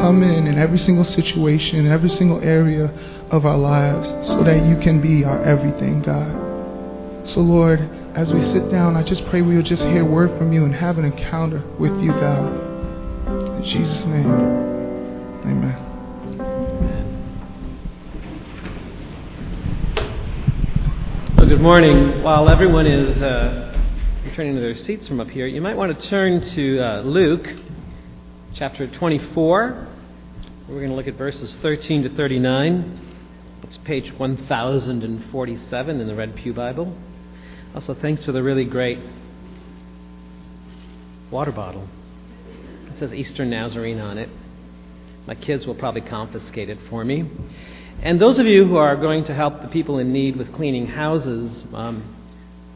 come in in every single situation, in every single area of our lives, so that you can be our everything, God. So, Lord, as we sit down, I just pray we'll just hear word from you and have an encounter with you, God. In Jesus' name, amen. Good morning. While everyone is uh, returning to their seats from up here, you might want to turn to uh, Luke chapter 24. We're going to look at verses 13 to 39. It's page 1047 in the Red Pew Bible. Also, thanks for the really great water bottle. It says Eastern Nazarene on it. My kids will probably confiscate it for me. And those of you who are going to help the people in need with cleaning houses, um,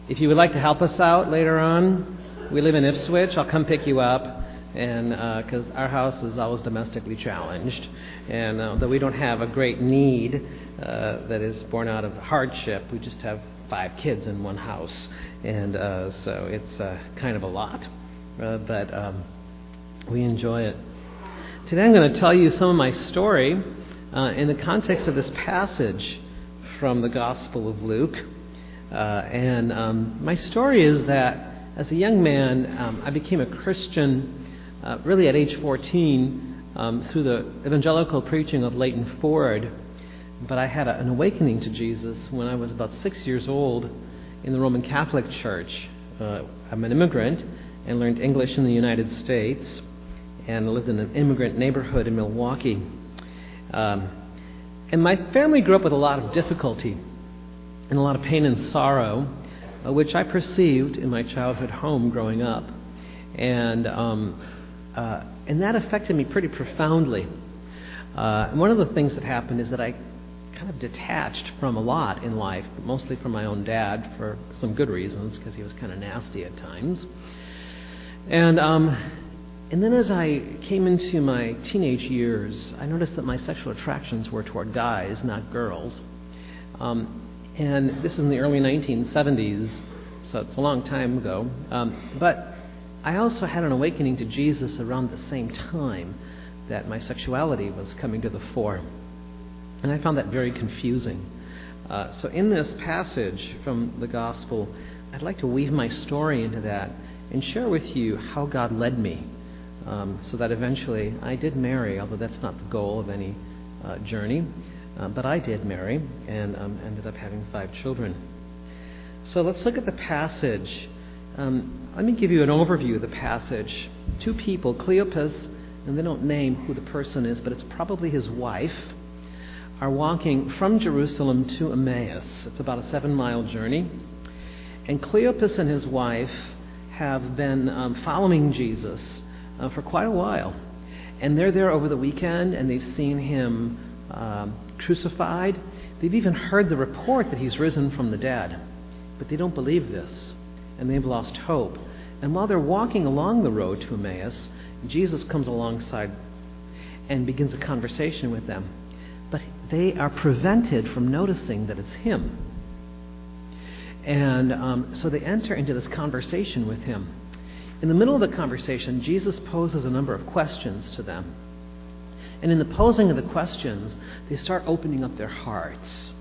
if you would like to help us out later on, we live in Ipswich. I'll come pick you up and because uh, our house is always domestically challenged, and uh, though we don't have a great need uh, that is born out of hardship, we just have five kids in one house, and uh, so it's uh, kind of a lot, uh, but um, we enjoy it. Today I'm going to tell you some of my story in the context of this passage from the Gospel of Luke, and um, my story is that as a young man, um, I became a Christian uh, really at age 14 um, through the evangelical preaching of Leighton Ford. But I had a, an awakening to Jesus when I was about six years old in the Roman Catholic Church. Uh, I'm an immigrant and learned English in the United States and lived in an immigrant neighborhood in Milwaukee. Um, and my family grew up with a lot of difficulty and a lot of pain and sorrow, uh, which I perceived in my childhood home growing up. And um, uh, and that affected me pretty profoundly. Uh, and one of the things that happened is that I kind of detached from a lot in life, mostly from my own dad for some good reasons, because he was kind of nasty at times. And um, and then as I came into my teenage years, I noticed that my sexual attractions were toward guys, not girls. Um, and this is in the early 1970s, so it's a long time ago. Um, but I also had an awakening to Jesus around the same time that my sexuality was coming to the fore. And I found that very confusing. Uh, so, in this passage from the Gospel, I'd like to weave my story into that and share with you how God led me um, so that eventually I did marry, although that's not the goal of any uh, journey. Uh, but I did marry and um, ended up having five children. So, let's look at the passage um, let me give you an overview of the passage. Two people, Cleopas, and they don't name who the person is, but it's probably his wife, are walking from Jerusalem to Emmaus. It's about a seven mile journey. And Cleopas and his wife have been um, following Jesus uh, for quite a while. And they're there over the weekend and they've seen him um, crucified. They've even heard the report that he's risen from the dead. But they don't believe this and they've lost hope. And while they're walking along the road to Emmaus, Jesus comes alongside and begins a conversation with them. But they are prevented from noticing that it's him. And um, so they enter into this conversation with him. In the middle of the conversation, Jesus poses a number of questions to them. And in the posing of the questions, they start opening up their hearts.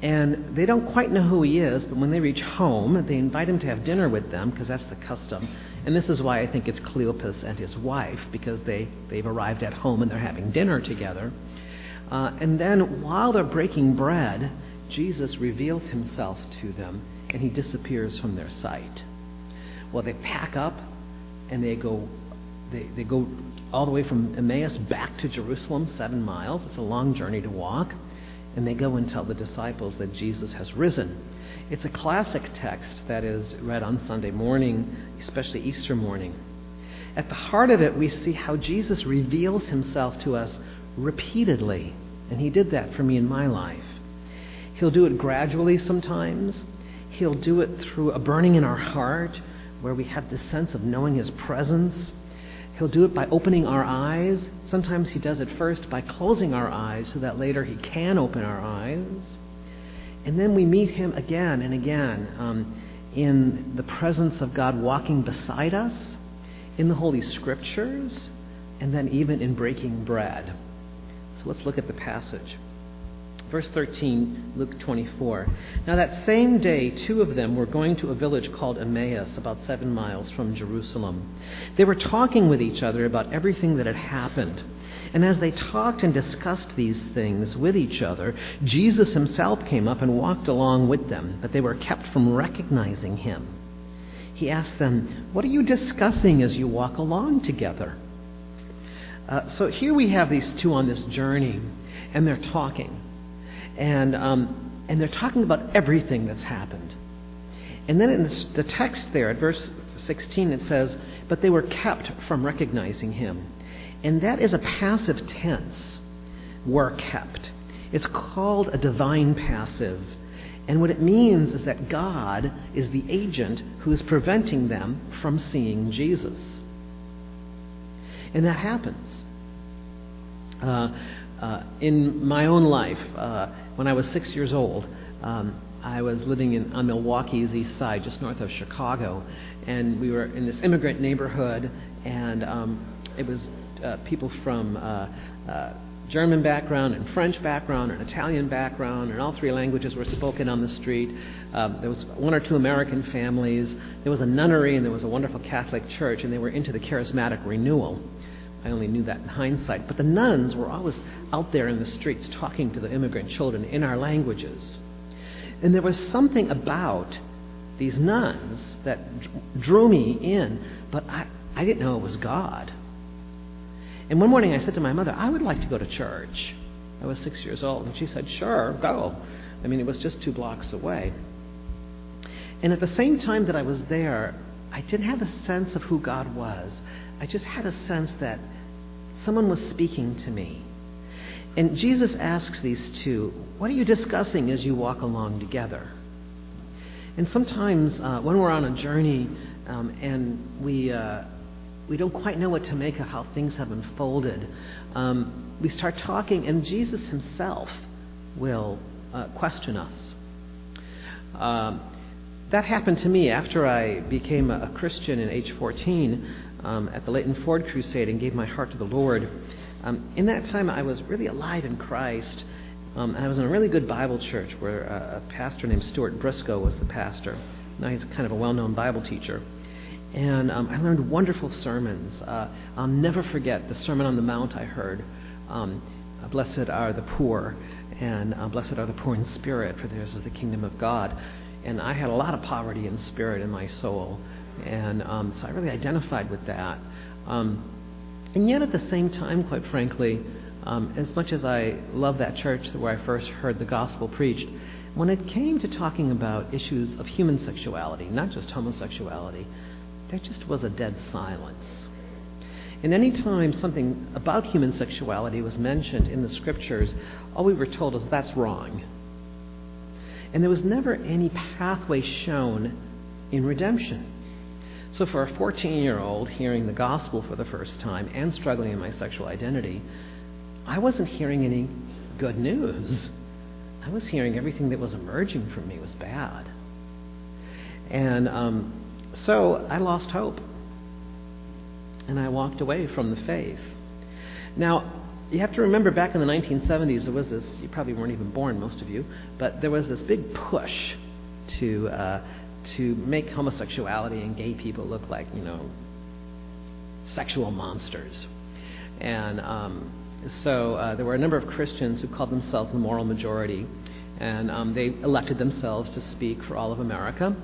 And they don't quite know who he is, but when they reach home, they invite him to have dinner with them because that's the custom. And this is why I think it's Cleopas and his wife because they, they've arrived at home and they're having dinner together. Uh, and then while they're breaking bread, Jesus reveals himself to them and he disappears from their sight. Well, they pack up and they go, they, they go all the way from Emmaus back to Jerusalem, seven miles. It's a long journey to walk and they go and tell the disciples that Jesus has risen. It's a classic text that is read on Sunday morning, especially Easter morning. At the heart of it, we see how Jesus reveals himself to us repeatedly, and he did that for me in my life. He'll do it gradually sometimes, he'll do it through a burning in our heart where we have this sense of knowing his presence He'll do it by opening our eyes. Sometimes He does it first by closing our eyes so that later He can open our eyes. And then we meet Him again and again um, in the presence of God walking beside us, in the Holy Scriptures, and then even in breaking bread. So let's look at the passage. Verse 13, Luke 24. Now that same day, two of them were going to a village called Emmaus, about seven miles from Jerusalem. They were talking with each other about everything that had happened. And as they talked and discussed these things with each other, Jesus himself came up and walked along with them, but they were kept from recognizing him. He asked them, What are you discussing as you walk along together? Uh, so here we have these two on this journey, and they're talking. And, um, and they're talking about everything that's happened. And then in the text there, at verse 16, it says, But they were kept from recognizing him. And that is a passive tense, were kept. It's called a divine passive. And what it means is that God is the agent who is preventing them from seeing Jesus. And that happens. Uh, uh, in my own life, uh, when I was six years old, um, I was living in, on Milwaukee's east side, just north of Chicago, and we were in this immigrant neighborhood, and um, it was uh, people from uh, uh, German background and French background and Italian background, and all three languages were spoken on the street. Um, there was one or two American families. There was a nunnery, and there was a wonderful Catholic church, and they were into the charismatic renewal. I only knew that in hindsight. But the nuns were always out there in the streets talking to the immigrant children in our languages. And there was something about these nuns that drew me in, but I, I didn't know it was God. And one morning I said to my mother, I would like to go to church. I was six years old. And she said, Sure, go. I mean, it was just two blocks away. And at the same time that I was there, I didn't have a sense of who God was. I just had a sense that someone was speaking to me. And Jesus asks these two, What are you discussing as you walk along together? And sometimes uh, when we're on a journey um, and we, uh, we don't quite know what to make of how things have unfolded, um, we start talking, and Jesus himself will uh, question us. Um, that happened to me after I became a Christian in age 14 um, at the Leighton Ford Crusade and gave my heart to the Lord. Um, in that time, I was really alive in Christ. Um, and I was in a really good Bible church where a, a pastor named Stuart Briscoe was the pastor. Now he's kind of a well known Bible teacher. And um, I learned wonderful sermons. Uh, I'll never forget the Sermon on the Mount I heard. Um, blessed are the poor, and uh, blessed are the poor in spirit, for theirs is the kingdom of God. And I had a lot of poverty in spirit in my soul. And um, so I really identified with that. Um, and yet, at the same time, quite frankly, um, as much as I love that church where I first heard the gospel preached, when it came to talking about issues of human sexuality, not just homosexuality, there just was a dead silence. And any time something about human sexuality was mentioned in the scriptures, all we were told is that's wrong. And there was never any pathway shown in redemption. So, for a 14 year old hearing the gospel for the first time and struggling in my sexual identity, I wasn't hearing any good news. I was hearing everything that was emerging from me was bad. And um, so I lost hope. And I walked away from the faith. Now, you have to remember back in the 1970s, there was this, you probably weren't even born, most of you, but there was this big push to. Uh, to make homosexuality and gay people look like, you know, sexual monsters. And um, so uh, there were a number of Christians who called themselves the moral majority, and um, they elected themselves to speak for all of America.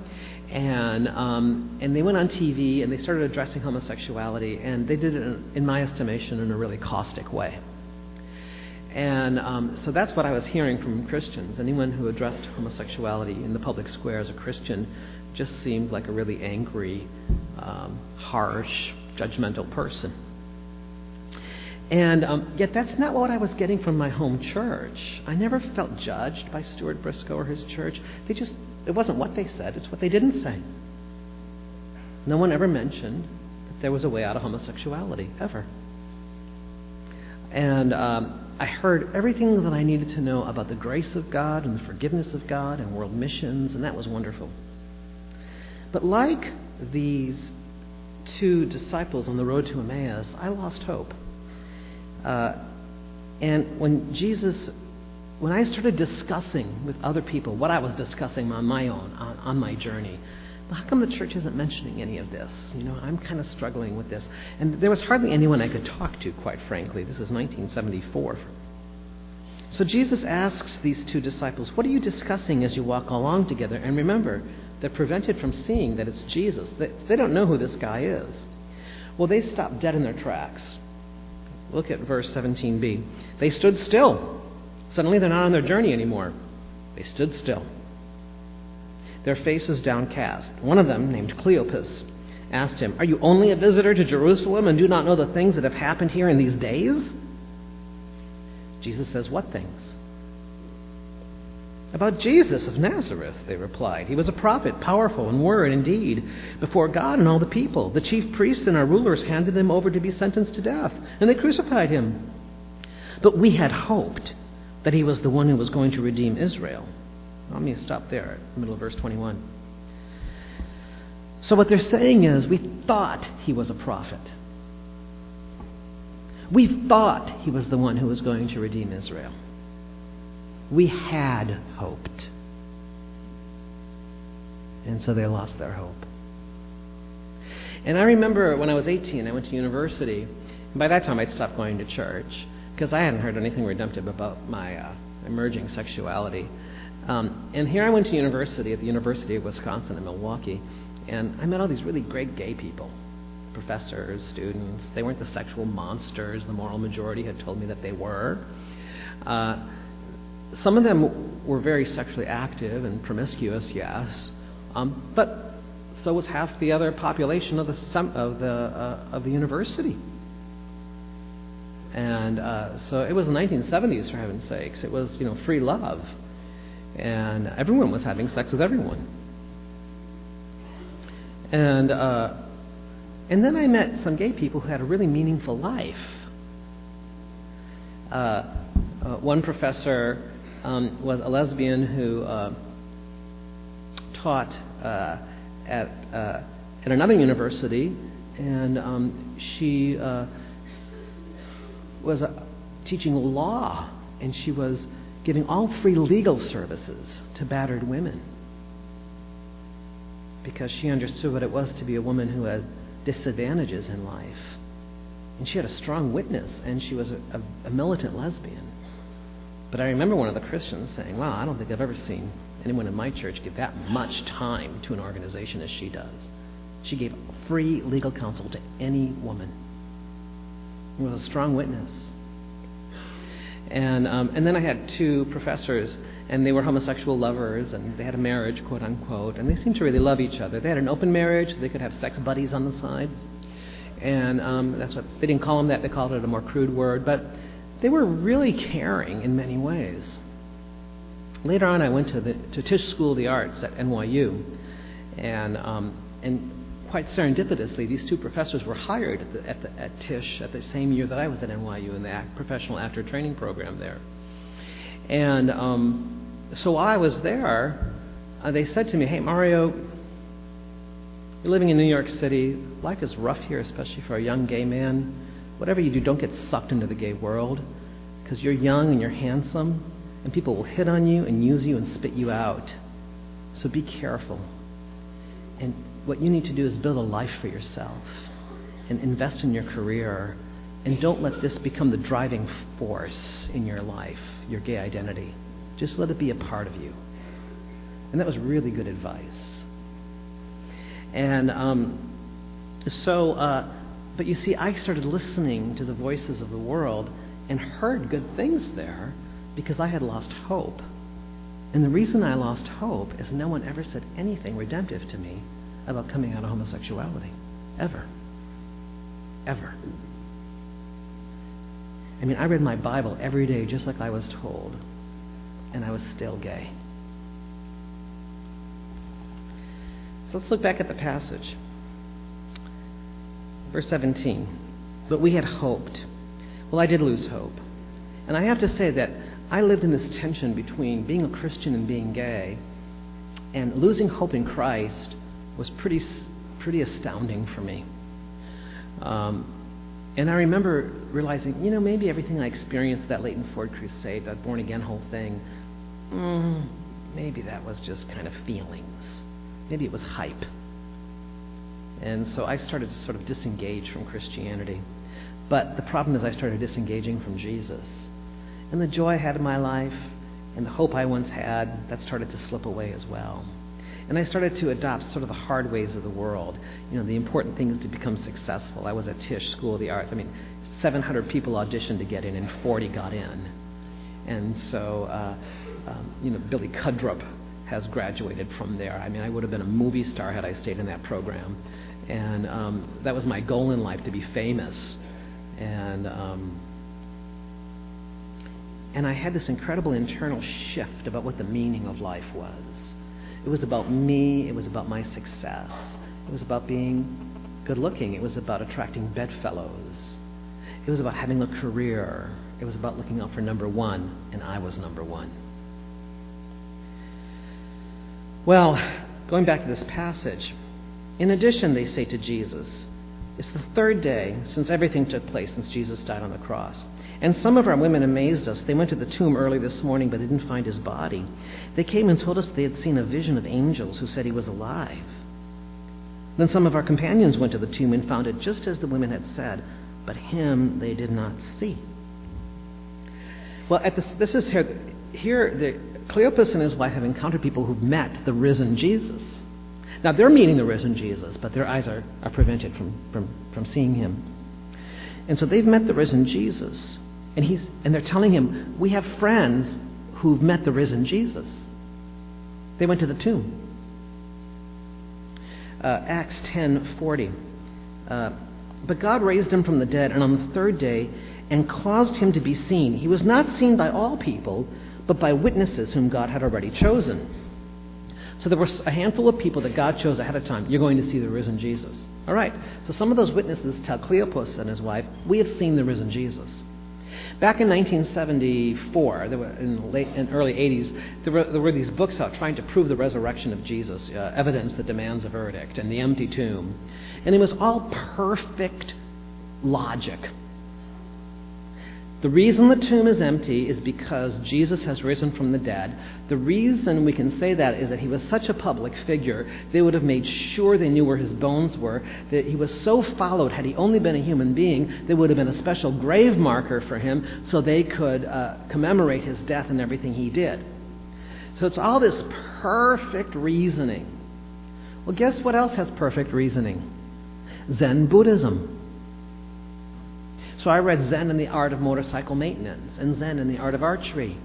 And, um, and they went on TV and they started addressing homosexuality, and they did it, in, in my estimation, in a really caustic way. And um, so that's what I was hearing from Christians. Anyone who addressed homosexuality in the public square as a Christian just seemed like a really angry, um, harsh, judgmental person. And um, yet, that's not what I was getting from my home church. I never felt judged by Stuart Briscoe or his church. They just, it wasn't what they said, it's what they didn't say. No one ever mentioned that there was a way out of homosexuality, ever. And um, I heard everything that I needed to know about the grace of God and the forgiveness of God and world missions, and that was wonderful. But like these two disciples on the road to Emmaus, I lost hope. Uh, and when Jesus, when I started discussing with other people what I was discussing on my own, on, on my journey, how come the church isn't mentioning any of this? You know, I'm kind of struggling with this. And there was hardly anyone I could talk to, quite frankly. This is 1974. So Jesus asks these two disciples, What are you discussing as you walk along together? And remember, they're prevented from seeing that it's Jesus. They, they don't know who this guy is. Well, they stop dead in their tracks. Look at verse 17b. They stood still. Suddenly, they're not on their journey anymore. They stood still their faces downcast. One of them, named Cleopas, asked him, Are you only a visitor to Jerusalem and do not know the things that have happened here in these days? Jesus says, What things? About Jesus of Nazareth, they replied. He was a prophet, powerful in word and deed before God and all the people. The chief priests and our rulers handed him over to be sentenced to death, and they crucified him. But we had hoped that he was the one who was going to redeem Israel. Let me stop there at the middle of verse 21. So, what they're saying is, we thought he was a prophet. We thought he was the one who was going to redeem Israel. We had hoped. And so they lost their hope. And I remember when I was 18, I went to university. By that time, I'd stopped going to church because I hadn't heard anything redemptive about my uh, emerging sexuality. Um, and here I went to university at the University of Wisconsin in Milwaukee, and I met all these really great gay people professors, students. They weren't the sexual monsters the moral majority had told me that they were. Uh, some of them were very sexually active and promiscuous, yes, um, but so was half the other population of the of the uh, of the university. And uh, so it was the 1970s, for heaven's sakes. It was you know free love and everyone was having sex with everyone. And uh, and then I met some gay people who had a really meaningful life. Uh, uh, one professor um, was a lesbian who uh, taught uh, at uh, at another university, and um, she was teaching law, and she was giving all free legal services to battered women because she understood what it was to be a woman who had disadvantages in life. And she had a strong witness, and she was a, a, a militant lesbian. But I remember one of the Christians saying, Wow, I don't think I've ever seen anyone in my church give that much time to an organization as she does. She gave free legal counsel to any woman. It was a strong witness. And, um, and then I had two professors, and they were homosexual lovers, and they had a marriage, quote unquote, and they seemed to really love each other. They had an open marriage, they could have sex buddies on the side. And um, that's what they didn't call them that, they called it a more crude word, but they were really caring in many ways. Later on, I went to the to Tisch School of the Arts at NYU, and um, and quite serendipitously, these two professors were hired at, the, at, the, at Tisch at the same year that I was at NYU in the professional actor training program there. And um, so while I was there, uh, they said to me, Hey, Mario, you're living in New York City. Life is rough here, especially for a young gay man. Whatever you do, don't get sucked into the gay world because you're young and you're handsome, and people will hit on you and use you and spit you out. So be careful. And what you need to do is build a life for yourself and invest in your career. And don't let this become the driving force in your life, your gay identity. Just let it be a part of you. And that was really good advice. And um, so, uh, but you see, I started listening to the voices of the world and heard good things there because I had lost hope. And the reason I lost hope is no one ever said anything redemptive to me about coming out of homosexuality. Ever. Ever. I mean, I read my Bible every day just like I was told, and I was still gay. So let's look back at the passage. Verse 17. But we had hoped. Well, I did lose hope. And I have to say that I lived in this tension between being a Christian and being gay, and losing hope in Christ was pretty, pretty astounding for me. Um, And I remember realizing, you know, maybe everything I experienced that Leighton Ford crusade, that born again whole thing, mm, maybe that was just kind of feelings. Maybe it was hype. And so I started to sort of disengage from Christianity. But the problem is, I started disengaging from Jesus. And the joy I had in my life and the hope I once had, that started to slip away as well. And I started to adopt sort of the hard ways of the world. You know, the important things to become successful. I was at Tisch School of the Arts. I mean, 700 people auditioned to get in, and 40 got in. And so, uh, um, you know, Billy Crudup has graduated from there. I mean, I would have been a movie star had I stayed in that program. And um, that was my goal in life to be famous. And um, and I had this incredible internal shift about what the meaning of life was. It was about me, it was about my success, it was about being good looking, it was about attracting bedfellows, it was about having a career, it was about looking out for number one, and I was number one. Well, going back to this passage, in addition, they say to Jesus, it's the third day since everything took place, since Jesus died on the cross. And some of our women amazed us. They went to the tomb early this morning, but they didn't find his body. They came and told us they had seen a vision of angels who said he was alive. Then some of our companions went to the tomb and found it just as the women had said, but him they did not see. Well, at this, this is here. Here, the, Cleopas and his wife have encountered people who've met the risen Jesus. Now, they're meeting the risen Jesus, but their eyes are, are prevented from, from, from seeing him. And so they've met the risen Jesus. And, he's, and they're telling him, We have friends who've met the risen Jesus. They went to the tomb. Uh, Acts 10:40. Uh, but God raised him from the dead, and on the third day, and caused him to be seen. He was not seen by all people, but by witnesses whom God had already chosen. So there were a handful of people that God chose ahead of time. You're going to see the risen Jesus. All right. So some of those witnesses tell Cleopas and his wife, We have seen the risen Jesus. Back in 1974, there in the late and early 80s, there were, there were these books out trying to prove the resurrection of Jesus, uh, evidence that demands a verdict, and the empty tomb. And it was all perfect logic. The reason the tomb is empty is because Jesus has risen from the dead. The reason we can say that is that he was such a public figure, they would have made sure they knew where his bones were, that he was so followed. Had he only been a human being, there would have been a special grave marker for him so they could uh, commemorate his death and everything he did. So it's all this perfect reasoning. Well, guess what else has perfect reasoning? Zen Buddhism. So I read Zen and the Art of Motorcycle Maintenance and Zen and the Art of Archery.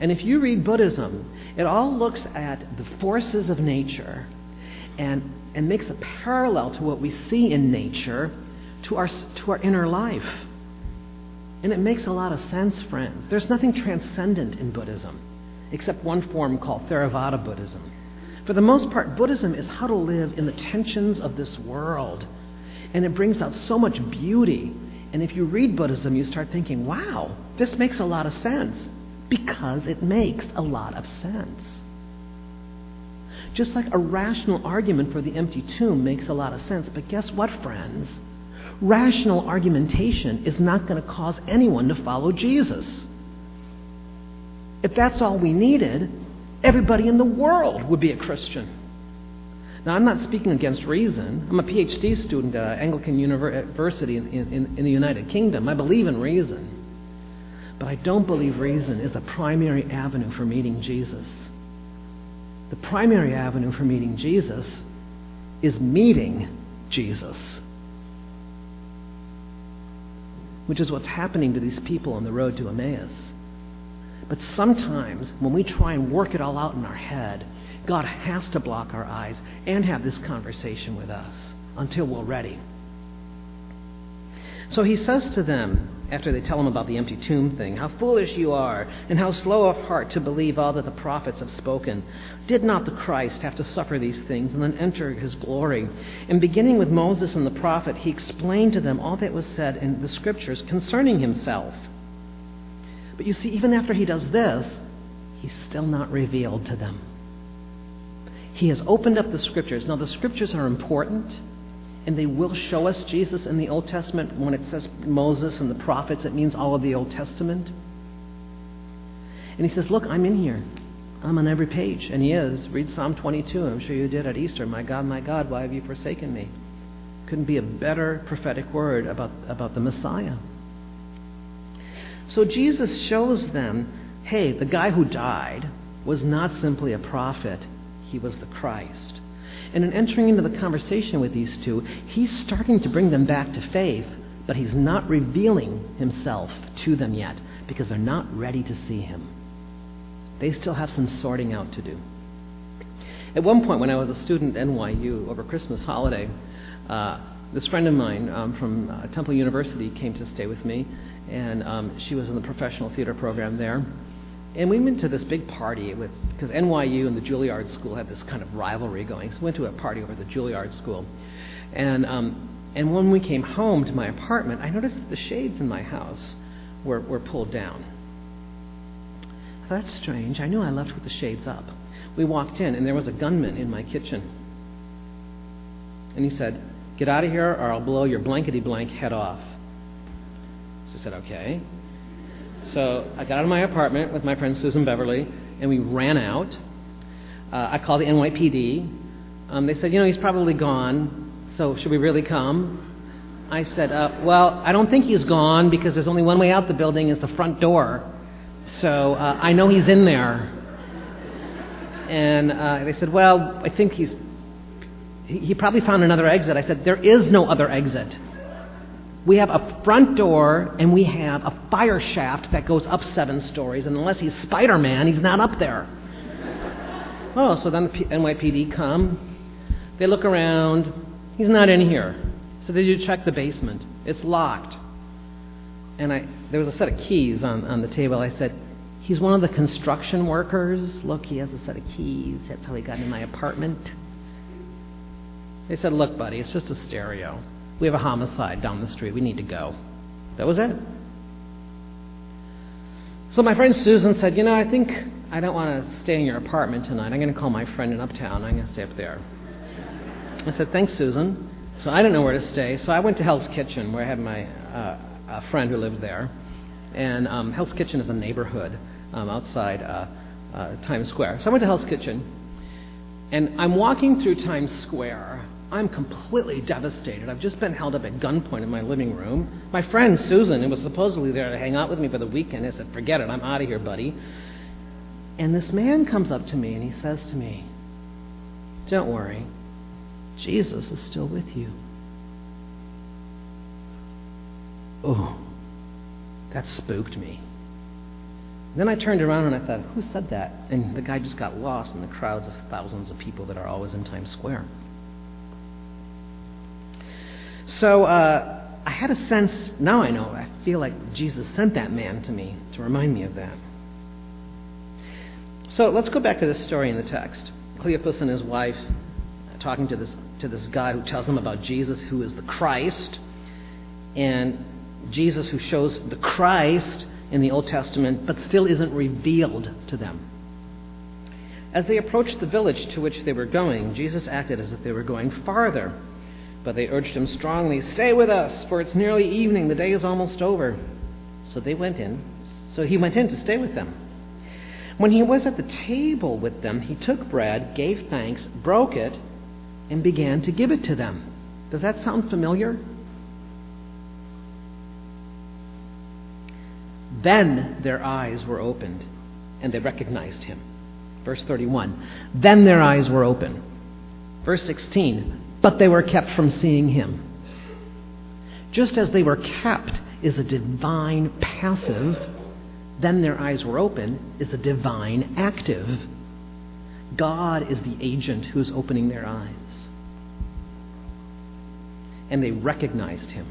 And if you read Buddhism, it all looks at the forces of nature and, and makes a parallel to what we see in nature to our, to our inner life. And it makes a lot of sense, friends. There's nothing transcendent in Buddhism except one form called Theravada Buddhism. For the most part, Buddhism is how to live in the tensions of this world. And it brings out so much beauty and if you read Buddhism, you start thinking, wow, this makes a lot of sense. Because it makes a lot of sense. Just like a rational argument for the empty tomb makes a lot of sense. But guess what, friends? Rational argumentation is not going to cause anyone to follow Jesus. If that's all we needed, everybody in the world would be a Christian. Now, I'm not speaking against reason. I'm a PhD student at Anglican University in, in, in the United Kingdom. I believe in reason. But I don't believe reason is the primary avenue for meeting Jesus. The primary avenue for meeting Jesus is meeting Jesus. Which is what's happening to these people on the road to Emmaus. But sometimes, when we try and work it all out in our head, God has to block our eyes and have this conversation with us until we're ready. So he says to them, after they tell him about the empty tomb thing, How foolish you are, and how slow of heart to believe all that the prophets have spoken. Did not the Christ have to suffer these things and then enter his glory? And beginning with Moses and the prophet, he explained to them all that was said in the scriptures concerning himself. But you see, even after he does this, he's still not revealed to them. He has opened up the scriptures. Now, the scriptures are important, and they will show us Jesus in the Old Testament. When it says Moses and the prophets, it means all of the Old Testament. And he says, Look, I'm in here. I'm on every page. And he is. Read Psalm 22. I'm sure you did at Easter. My God, my God, why have you forsaken me? Couldn't be a better prophetic word about, about the Messiah. So Jesus shows them hey, the guy who died was not simply a prophet, he was the Christ. And in entering into the conversation with these two, he's starting to bring them back to faith, but he's not revealing himself to them yet because they're not ready to see him. They still have some sorting out to do. At one point, when I was a student at NYU over Christmas holiday, uh, this friend of mine um, from uh, Temple University came to stay with me, and um, she was in the professional theater program there. And we went to this big party with because NYU and the Juilliard School had this kind of rivalry going. So we went to a party over at the Juilliard School, and um, and when we came home to my apartment, I noticed that the shades in my house were were pulled down. That's strange. I knew I left with the shades up. We walked in, and there was a gunman in my kitchen. And he said, Get out of here, or I'll blow your blankety blank head off. So I said, Okay. So I got out of my apartment with my friend Susan Beverly, and we ran out. Uh, I called the NYPD. Um, they said, You know, he's probably gone, so should we really come? I said, uh, Well, I don't think he's gone because there's only one way out the building is the front door. So uh, I know he's in there. And uh, they said, Well, I think he's. He probably found another exit. I said, There is no other exit. We have a front door and we have a fire shaft that goes up seven stories. And unless he's Spider Man, he's not up there. oh, so then the NYPD come. They look around. He's not in here. So they do check the basement. It's locked. And I, there was a set of keys on, on the table. I said, He's one of the construction workers. Look, he has a set of keys. That's how he got in my apartment. They said, Look, buddy, it's just a stereo. We have a homicide down the street. We need to go. That was it. So my friend Susan said, You know, I think I don't want to stay in your apartment tonight. I'm going to call my friend in Uptown. I'm going to stay up there. I said, Thanks, Susan. So I didn't know where to stay. So I went to Hell's Kitchen, where I had my uh, friend who lived there. And um, Hell's Kitchen is a neighborhood um, outside uh, uh, Times Square. So I went to Hell's Kitchen, and I'm walking through Times Square. I'm completely devastated. I've just been held up at gunpoint in my living room. My friend Susan, who was supposedly there to hang out with me for the weekend, I said, Forget it, I'm out of here, buddy. And this man comes up to me and he says to me, Don't worry, Jesus is still with you. Oh, that spooked me. Then I turned around and I thought, who said that? And the guy just got lost in the crowds of thousands of people that are always in Times Square. So uh, I had a sense, now I know, I feel like Jesus sent that man to me to remind me of that. So let's go back to this story in the text. Cleopas and his wife talking to this, to this guy who tells them about Jesus, who is the Christ. And Jesus who shows the Christ in the Old Testament, but still isn't revealed to them. As they approached the village to which they were going, Jesus acted as if they were going farther. But they urged him strongly, Stay with us, for it's nearly evening, the day is almost over. So they went in. So he went in to stay with them. When he was at the table with them, he took bread, gave thanks, broke it, and began to give it to them. Does that sound familiar? Then their eyes were opened, and they recognized him. Verse 31. Then their eyes were open. Verse 16. But they were kept from seeing him. Just as they were kept is a divine passive, then their eyes were open is a divine active. God is the agent who's opening their eyes. And they recognized him.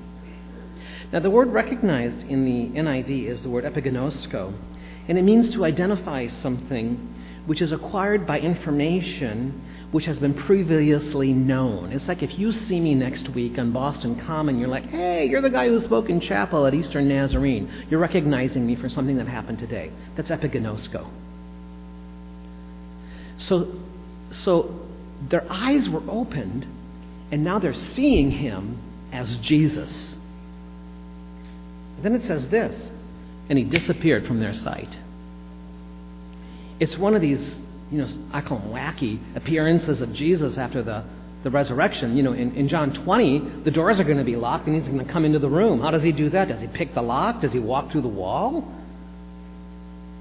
Now, the word recognized in the NIV is the word epiginosko, and it means to identify something which is acquired by information which has been previously known. It's like if you see me next week on Boston Common, you're like, hey, you're the guy who spoke in chapel at Eastern Nazarene. You're recognizing me for something that happened today. That's epiginosko. So, so their eyes were opened And now they're seeing him as Jesus. Then it says this, and he disappeared from their sight. It's one of these, you know, I call them wacky appearances of Jesus after the, the resurrection. You know, in, in John 20, the doors are going to be locked and he's going to come into the room. How does he do that? Does he pick the lock? Does he walk through the wall?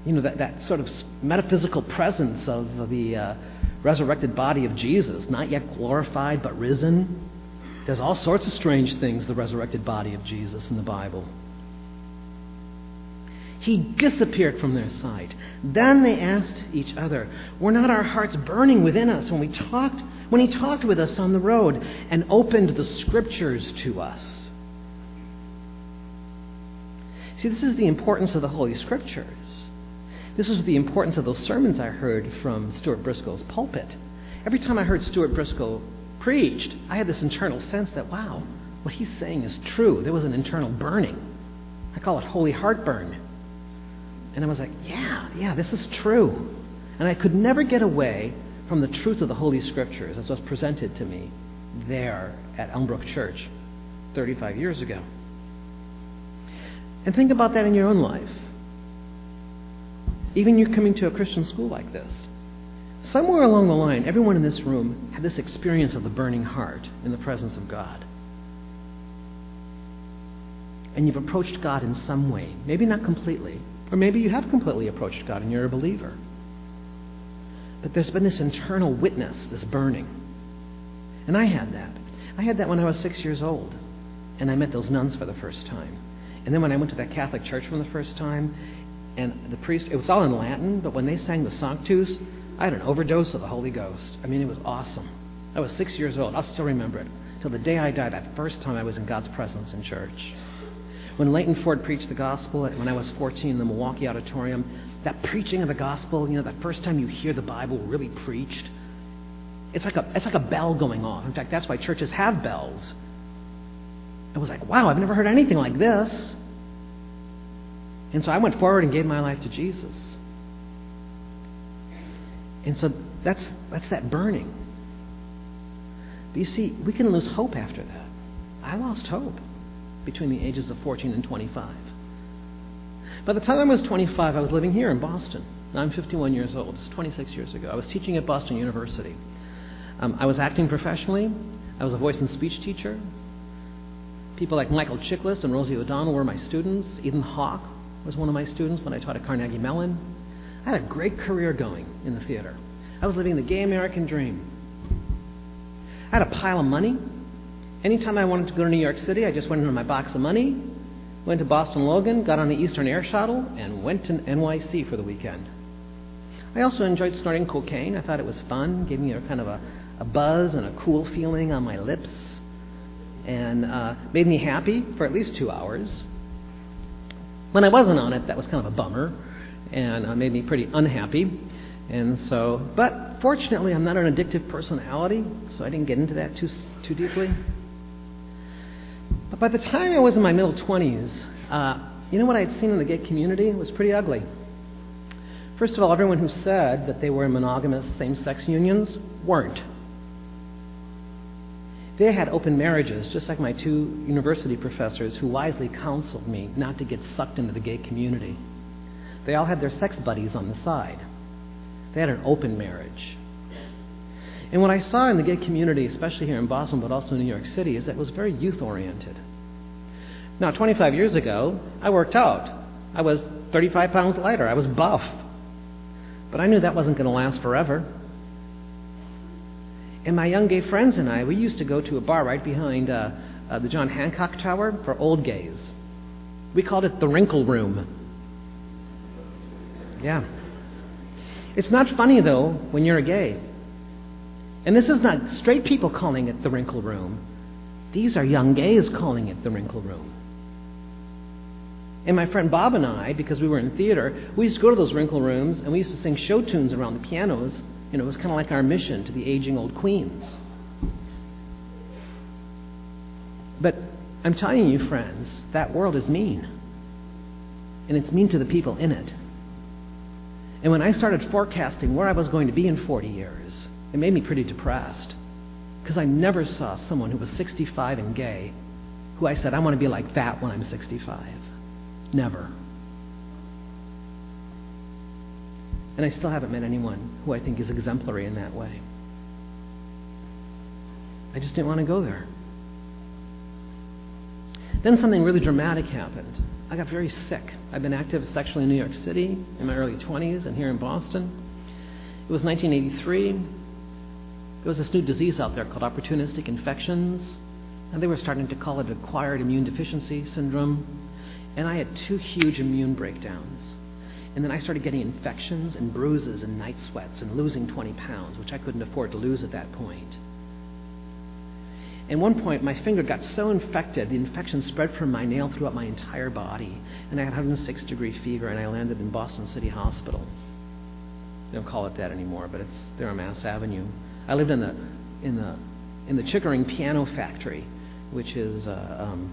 You know, that, that sort of metaphysical presence of the uh, resurrected body of Jesus, not yet glorified but risen. Does all sorts of strange things, the resurrected body of Jesus in the Bible. He disappeared from their sight. Then they asked each other, Were not our hearts burning within us when we talked when he talked with us on the road and opened the scriptures to us? See, this is the importance of the Holy Scriptures. This is the importance of those sermons I heard from Stuart Briscoe's pulpit. Every time I heard Stuart Briscoe preached, I had this internal sense that, wow, what he's saying is true. There was an internal burning. I call it holy heartburn. And I was like, yeah, yeah, this is true. And I could never get away from the truth of the Holy Scriptures as was presented to me there at Elmbrook Church 35 years ago. And think about that in your own life. Even you're coming to a Christian school like this. Somewhere along the line, everyone in this room had this experience of the burning heart in the presence of God. And you've approached God in some way, maybe not completely, or maybe you have completely approached God and you're a believer. But there's been this internal witness, this burning. And I had that. I had that when I was six years old. And I met those nuns for the first time. And then when I went to that Catholic church for the first time, and the priest, it was all in Latin, but when they sang the Sanctus, I had an overdose of the Holy Ghost. I mean, it was awesome. I was six years old. I'll still remember it. Till the day I died, that first time I was in God's presence in church. When Leighton Ford preached the gospel when I was 14 in the Milwaukee Auditorium, that preaching of the gospel, you know, that first time you hear the Bible really preached, it's like a, it's like a bell going off. In fact, that's why churches have bells. I was like, wow, I've never heard anything like this. And so I went forward and gave my life to Jesus. And so that's, that's that burning. But you see, we can lose hope after that. I lost hope between the ages of 14 and 25. By the time I was 25, I was living here in Boston. Now I'm 51 years old. It's 26 years ago. I was teaching at Boston University. Um, I was acting professionally. I was a voice and speech teacher. People like Michael Chiklis and Rosie O'Donnell were my students. Ethan Hawke was one of my students when I taught at Carnegie Mellon. I had a great career going in the theater. I was living the gay American dream. I had a pile of money. Anytime I wanted to go to New York City, I just went into my box of money, went to Boston Logan, got on the Eastern Air Shuttle, and went to NYC for the weekend. I also enjoyed snorting cocaine. I thought it was fun, gave me a kind of a, a buzz and a cool feeling on my lips, and uh, made me happy for at least two hours. When I wasn't on it, that was kind of a bummer, and uh, made me pretty unhappy. And so, but fortunately, I'm not an addictive personality, so I didn't get into that too too deeply. But by the time I was in my middle 20s, uh, you know what I'd seen in the gay community? It was pretty ugly. First of all, everyone who said that they were in monogamous same sex unions weren't. They had open marriages, just like my two university professors who wisely counseled me not to get sucked into the gay community. They all had their sex buddies on the side. They had an open marriage. And what I saw in the gay community, especially here in Boston, but also in New York City, is that it was very youth oriented. Now, 25 years ago, I worked out. I was 35 pounds lighter. I was buff. But I knew that wasn't going to last forever. And my young gay friends and I, we used to go to a bar right behind uh, uh, the John Hancock Tower for old gays. We called it the Wrinkle Room. Yeah. It's not funny, though, when you're a gay. And this is not straight people calling it the wrinkle room. These are young gays calling it the wrinkle room. And my friend Bob and I, because we were in theater, we used to go to those wrinkle rooms and we used to sing show tunes around the pianos. You know, it was kind of like our mission to the aging old queens. But I'm telling you, friends, that world is mean. And it's mean to the people in it. And when I started forecasting where I was going to be in 40 years, it made me pretty depressed Because I never saw someone who was 65 and gay who I said, I want to be like that when I'm 65. Never. And I still haven't met anyone who I think is exemplary in that way. I just didn't want to go there. Then something really dramatic happened. I got very sick. I've been active sexually in New York City in my early 20s and here in Boston. It was 1983. There was this new disease out there called opportunistic infections, and they were starting to call it acquired immune deficiency syndrome. And I had two huge immune breakdowns. And then I started getting infections and bruises and night sweats and losing 20 pounds, which I couldn't afford to lose at that point. At one point, my finger got so infected, the infection spread from my nail throughout my entire body, and I had 106 degree fever, and I landed in Boston City Hospital. They don't call it that anymore, but it's there on Mass Avenue. I lived in the in the in the Chickering Piano Factory, which is uh, um,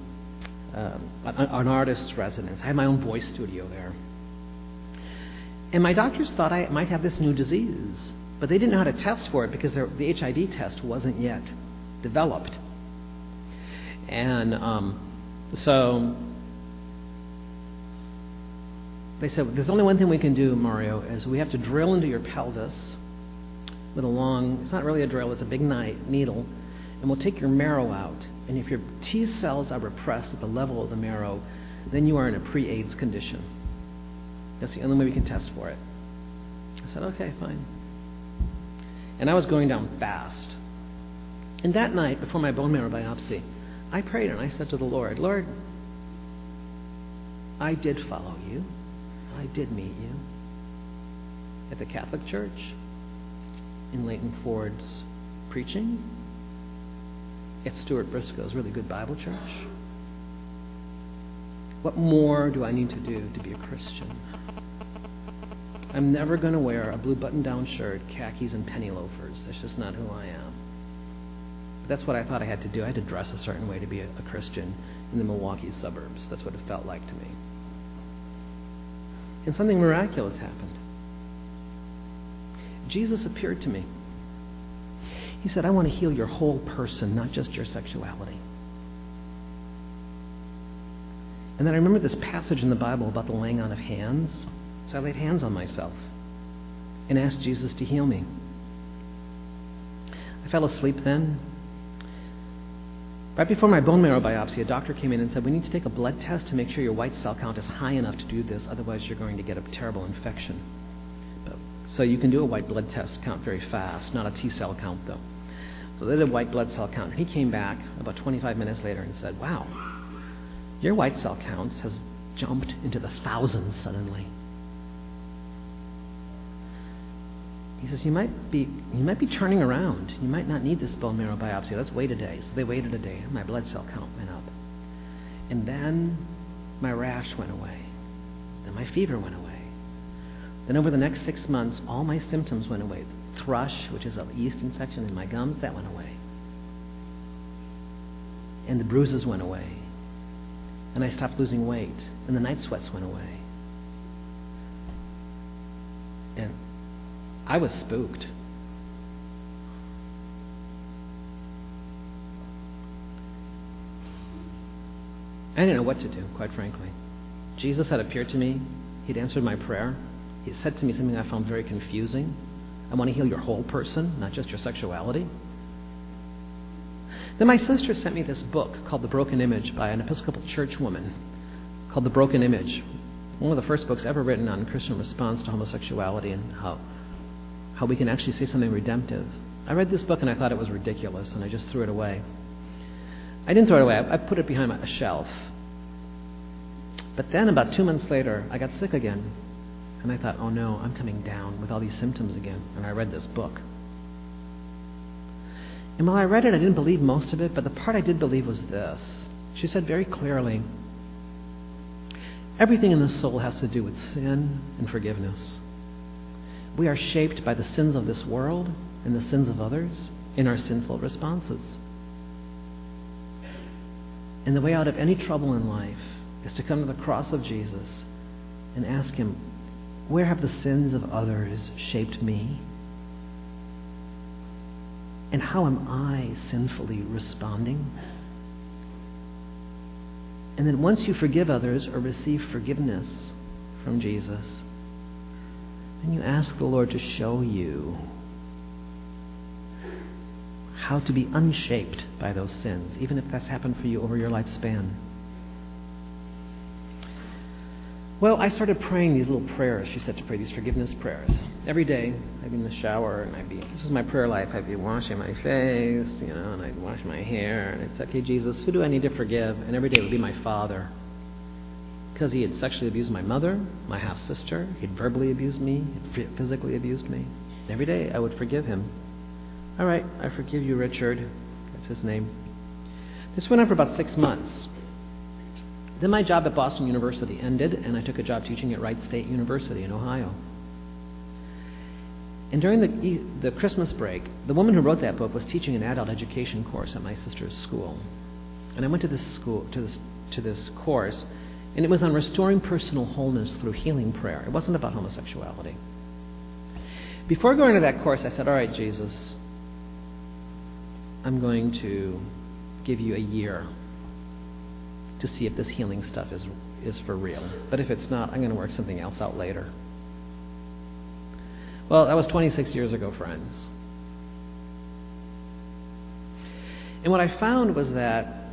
uh, an artist's residence. I had my own voice studio there. And my doctors thought I might have this new disease, but they didn't know how to test for it because the HIV test wasn't yet developed. And um, so they said, There's only one thing we can do, Mario, is we have to drill into your pelvis with a long, it's not really a drill, it's a big needle, and we'll take your marrow out. And if your T cells are repressed at the level of the marrow, then you are in a pre AIDS condition. That's the only way we can test for it. I said, Okay, fine. And I was going down fast. And that night, before my bone marrow biopsy, I prayed and I said to the Lord, Lord, I did follow you. I did meet you at the Catholic Church, in Leighton Ford's preaching, at Stuart Briscoe's really good Bible church. What more do I need to do to be a Christian? I'm never going to wear a blue button down shirt, khakis, and penny loafers. That's just not who I am. But that's what I thought I had to do. I had to dress a certain way to be a, a Christian in the Milwaukee suburbs. That's what it felt like to me. And something miraculous happened. Jesus appeared to me. He said, I want to heal your whole person, not just your sexuality. And then I remember this passage in the Bible about the laying on of hands. So I laid hands on myself and asked Jesus to heal me. I fell asleep then. Right before my bone marrow biopsy, a doctor came in and said, We need to take a blood test to make sure your white cell count is high enough to do this, otherwise, you're going to get a terrible infection. So you can do a white blood test count very fast, not a T cell count, though. So they did a white blood cell count. And he came back about 25 minutes later and said, Wow, your white cell counts has jumped into the thousands suddenly. He says, you might be you might be turning around. You might not need this bone marrow biopsy. Let's wait a day. So they waited a day. and My blood cell count went up. And then my rash went away. Then my fever went away. Then over the next six months, all my symptoms went away. Thrush, which is a yeast infection in my gums, that went away. And the bruises went away. And I stopped losing weight. And the night sweats went away. And I was spooked. I didn't know what to do, quite frankly. Jesus had appeared to me. He'd answered my prayer. He said to me something I found very confusing. I want to heal your whole person, not just your sexuality. Then my sister sent me this book called The Broken Image by an Episcopal church woman called The Broken Image. One of the first books ever written on Christian response to homosexuality and how how we can actually say something redemptive. I read this book and I thought it was ridiculous, and I just threw it away. I didn't throw it away, I, put it behind a shelf. But then, about two months later, I got sick again. And I thought, oh no, I'm coming down with all these symptoms again. And I read this book. And while I read it, I didn't believe most of it, but the part I did believe was this. She said very clearly everything in the soul has to do with sin and forgiveness. We are shaped by the sins of this world and the sins of others in our sinful responses. And the way out of any trouble in life is to come to the cross of Jesus and ask Him, Where have the sins of others shaped me? And how am I sinfully responding? And then once you forgive others or receive forgiveness from Jesus, then you ask the Lord to show you how to be unshaped by those sins, even if that's happened for you over your lifespan. Well, I started praying these little prayers. She said to pray these forgiveness prayers. Every day, I'd be in the shower and I'd be, this is my prayer life. I'd be washing my face, you know, and I'd wash my hair. And I'd say, okay, Jesus, who do I need to forgive? And every day it would be my father. Because he had sexually abused my mother, my half sister. He'd verbally abused me, he'd physically abused me. And every day I would forgive him. All right, I forgive you, Richard. That's his name. This went on for about six months. Then my job at Boston University ended, and I took a job teaching at Wright State University in Ohio. And during the, the Christmas break, the woman who wrote that book was teaching an adult education course at my sister's school. And I went to this school to this to this course, and it was on restoring personal wholeness through healing prayer. It wasn't about homosexuality. Before going to that course, I said, "All right, Jesus, I'm going to give you a year to see if this healing stuff is, is for real. But if it's not, I'm going to work something else out later. Well, that was 26 years ago, friends. And what I found was that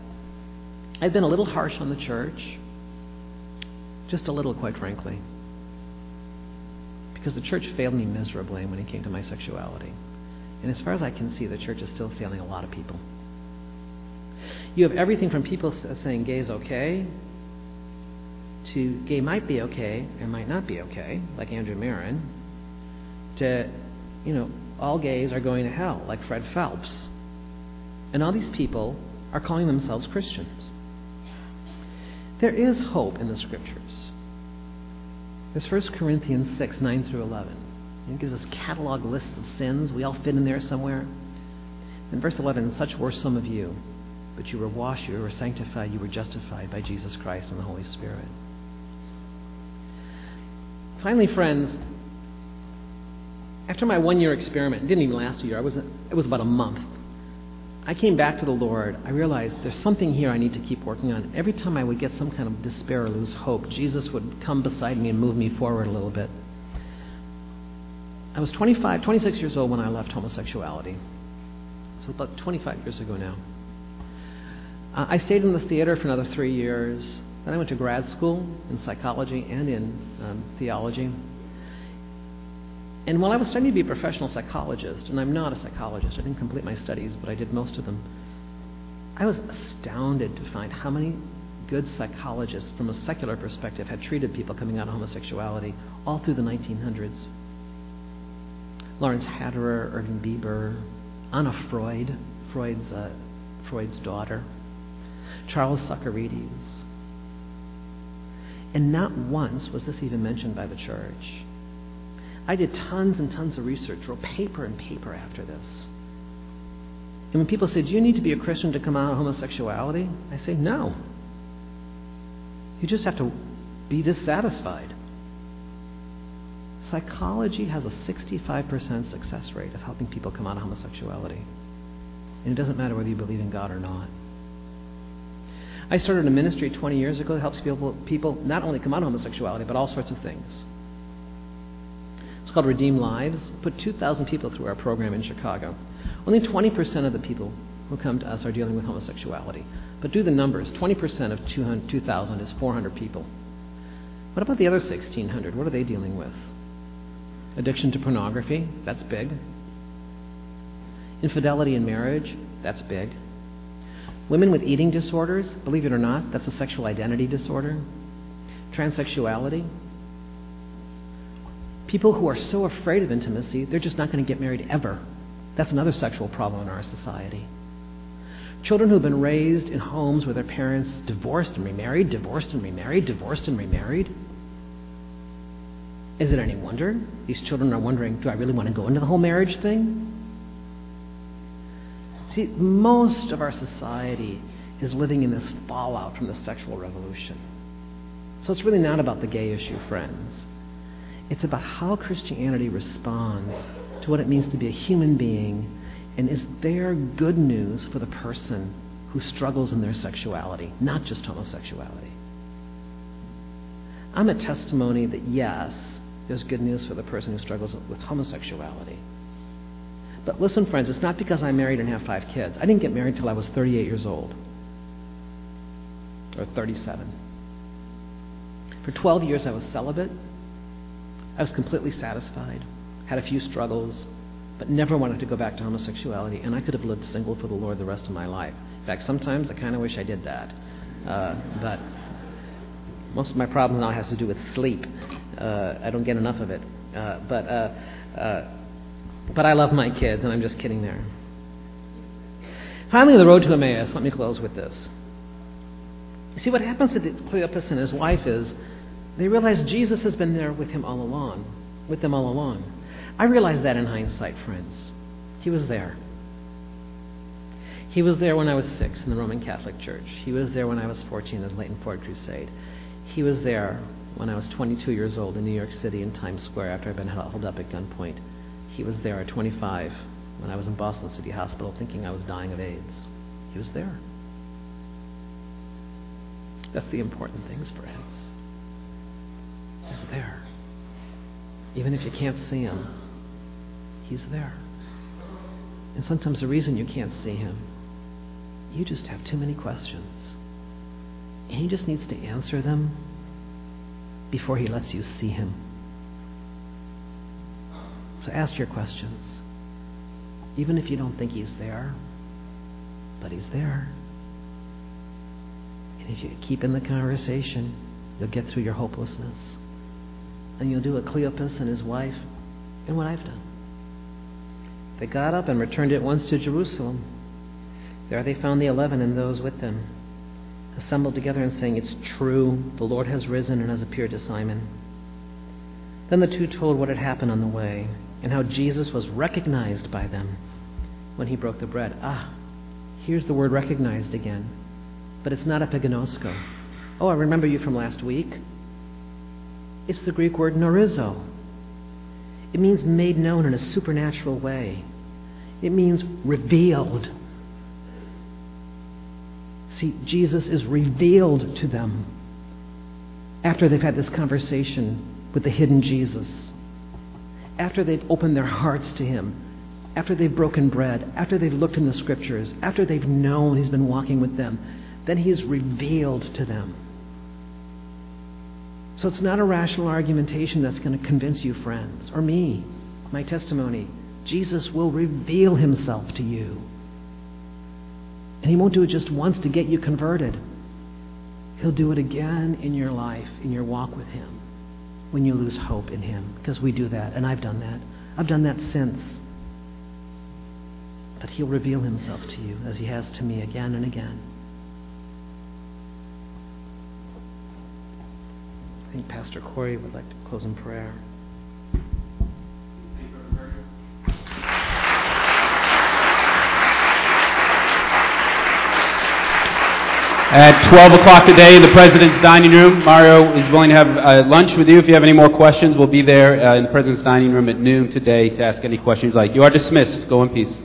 I'd been a little harsh on the church, just a little, quite frankly, because the church failed me miserably when it came to my sexuality. And as far as I can see, the church is still failing a lot of people. You have everything from people saying gay is okay to gay might be okay and might not be okay, like Andrew Marin, to, you know, all gays are going to hell, like Fred Phelps. And all these people are calling themselves Christians. There is hope in the scriptures. There's 1 Corinthians 6, 9 through 11. It gives us catalog lists of sins. We all fit in there somewhere. In verse 11, such were some of you. But you were washed, you were sanctified, you were justified by Jesus Christ and the Holy Spirit. Finally, friends, after my one year experiment, it didn't even last a year, I was, it was about a month. I came back to the Lord. I realized there's something here I need to keep working on. Every time I would get some kind of despair or lose hope, Jesus would come beside me and move me forward a little bit. I was 25, 26 years old when I left homosexuality. So about 25 years ago now. Uh, I stayed in the theater for another three years. Then I went to grad school in psychology and in um, theology. And while I was studying to be a professional psychologist, and I'm not a psychologist, I didn't complete my studies, but I did most of them, I was astounded to find how many good psychologists, from a secular perspective, had treated people coming out of homosexuality all through the 1900s. Lawrence Hatterer, Irving Bieber, Anna Freud, Freud's, uh, Freud's daughter. Charles Socarides. And not once was this even mentioned by the church. I did tons and tons of research, wrote paper and paper after this. And when people say, Do you need to be a Christian to come out of homosexuality? I say, No. You just have to be dissatisfied. Psychology has a 65% success rate of helping people come out of homosexuality. And it doesn't matter whether you believe in God or not. I started a ministry 20 years ago that helps people, people not only come out of homosexuality, but all sorts of things. It's called Redeemed Lives. Put 2,000 people through our program in Chicago. Only 20% of the people who come to us are dealing with homosexuality. But do the numbers 20% of 2,000 is 400 people. What about the other 1,600? What are they dealing with? Addiction to pornography, that's big. Infidelity in marriage, that's big. Women with eating disorders, believe it or not, that's a sexual identity disorder. Transsexuality. People who are so afraid of intimacy, they're just not going to get married ever. That's another sexual problem in our society. Children who have been raised in homes where their parents divorced and remarried, divorced and remarried, divorced and remarried. Is it any wonder these children are wondering, do I really want to go into the whole marriage thing? See, most of our society is living in this fallout from the sexual revolution. So it's really not about the gay issue, friends. It's about how Christianity responds to what it means to be a human being And is there good news for the person who struggles in their sexuality, not just homosexuality? I'm a testimony that yes, there's good news for the person who struggles with homosexuality. But listen, friends, it's not because I'm married and have five kids. I didn't get married till I was 38 years old, or 37. For 12 years, I was celibate. I was completely satisfied, had a few struggles, but never wanted to go back to homosexuality, and I could have lived single for the Lord the rest of my life. In fact, sometimes I kind of wish I did that. Uh, but most of my problems now has to do with sleep. Uh, I don't get enough of it. Uh, but uh, uh, but I love my kids, and I'm just kidding there. Finally, the road to Emmaus. Let me close with this. See, what happens to Cleopas and his wife is they realize Jesus has been there with him all along, with them all along. I realize that in hindsight, friends. He was there. He was there when I was six in the Roman Catholic Church. He was there when I was 14 in the Leighton Ford Crusade. He was there when I was 22 years old in New York City in Times Square after I'd been held up at gunpoint. He was there at 25 when I was in Boston City Hospital thinking I was dying of AIDS. He was there. That's the important things, friends. He's there. Even if you can't see him, he's there. And sometimes the reason you can't see him, you just have too many questions. And he just needs to answer them before he lets you see him. So ask your questions. Even if you don't think he's there, but he's there. And if you keep in the conversation, you'll get through your hopelessness. And you'll do what Cleopas and his wife and what I've done. They got up and returned at once to Jerusalem. There they found the eleven and those with them, assembled together and saying, It's true, the Lord has risen and has appeared to Simon. Then the two told what had happened on the way and how Jesus was recognized by them when he broke the bread. Ah, here's the word recognized again. But it's not epiginosko. Oh, I remember you from last week. It's the Greek word gnorizo. It means made known in a supernatural way. It means revealed. See, Jesus is revealed to them after they've had this conversation with the hidden Jesus, after they've opened their hearts to Him, after they've broken bread, after they've looked in the scriptures, after they've known He's been walking with them, then He is revealed to them. So it's not a rational argumentation that's going to convince you, friends, or me, my testimony. Jesus will reveal Himself to you. And He won't do it just once to get you converted. He'll do it again in your life, in your walk with Him, when you lose hope in Him. Because we do that, and I've done that. I've done that since. But He'll reveal Himself to you, as He has to me again and again. I think Pastor Corey would like to close in prayer. At 12 o'clock today in the President's Dining Room, Mario is willing to have uh, lunch with you. If you have any more questions, we'll be there uh, in the President's Dining Room at noon today to ask any questions like. You are dismissed. Go in peace.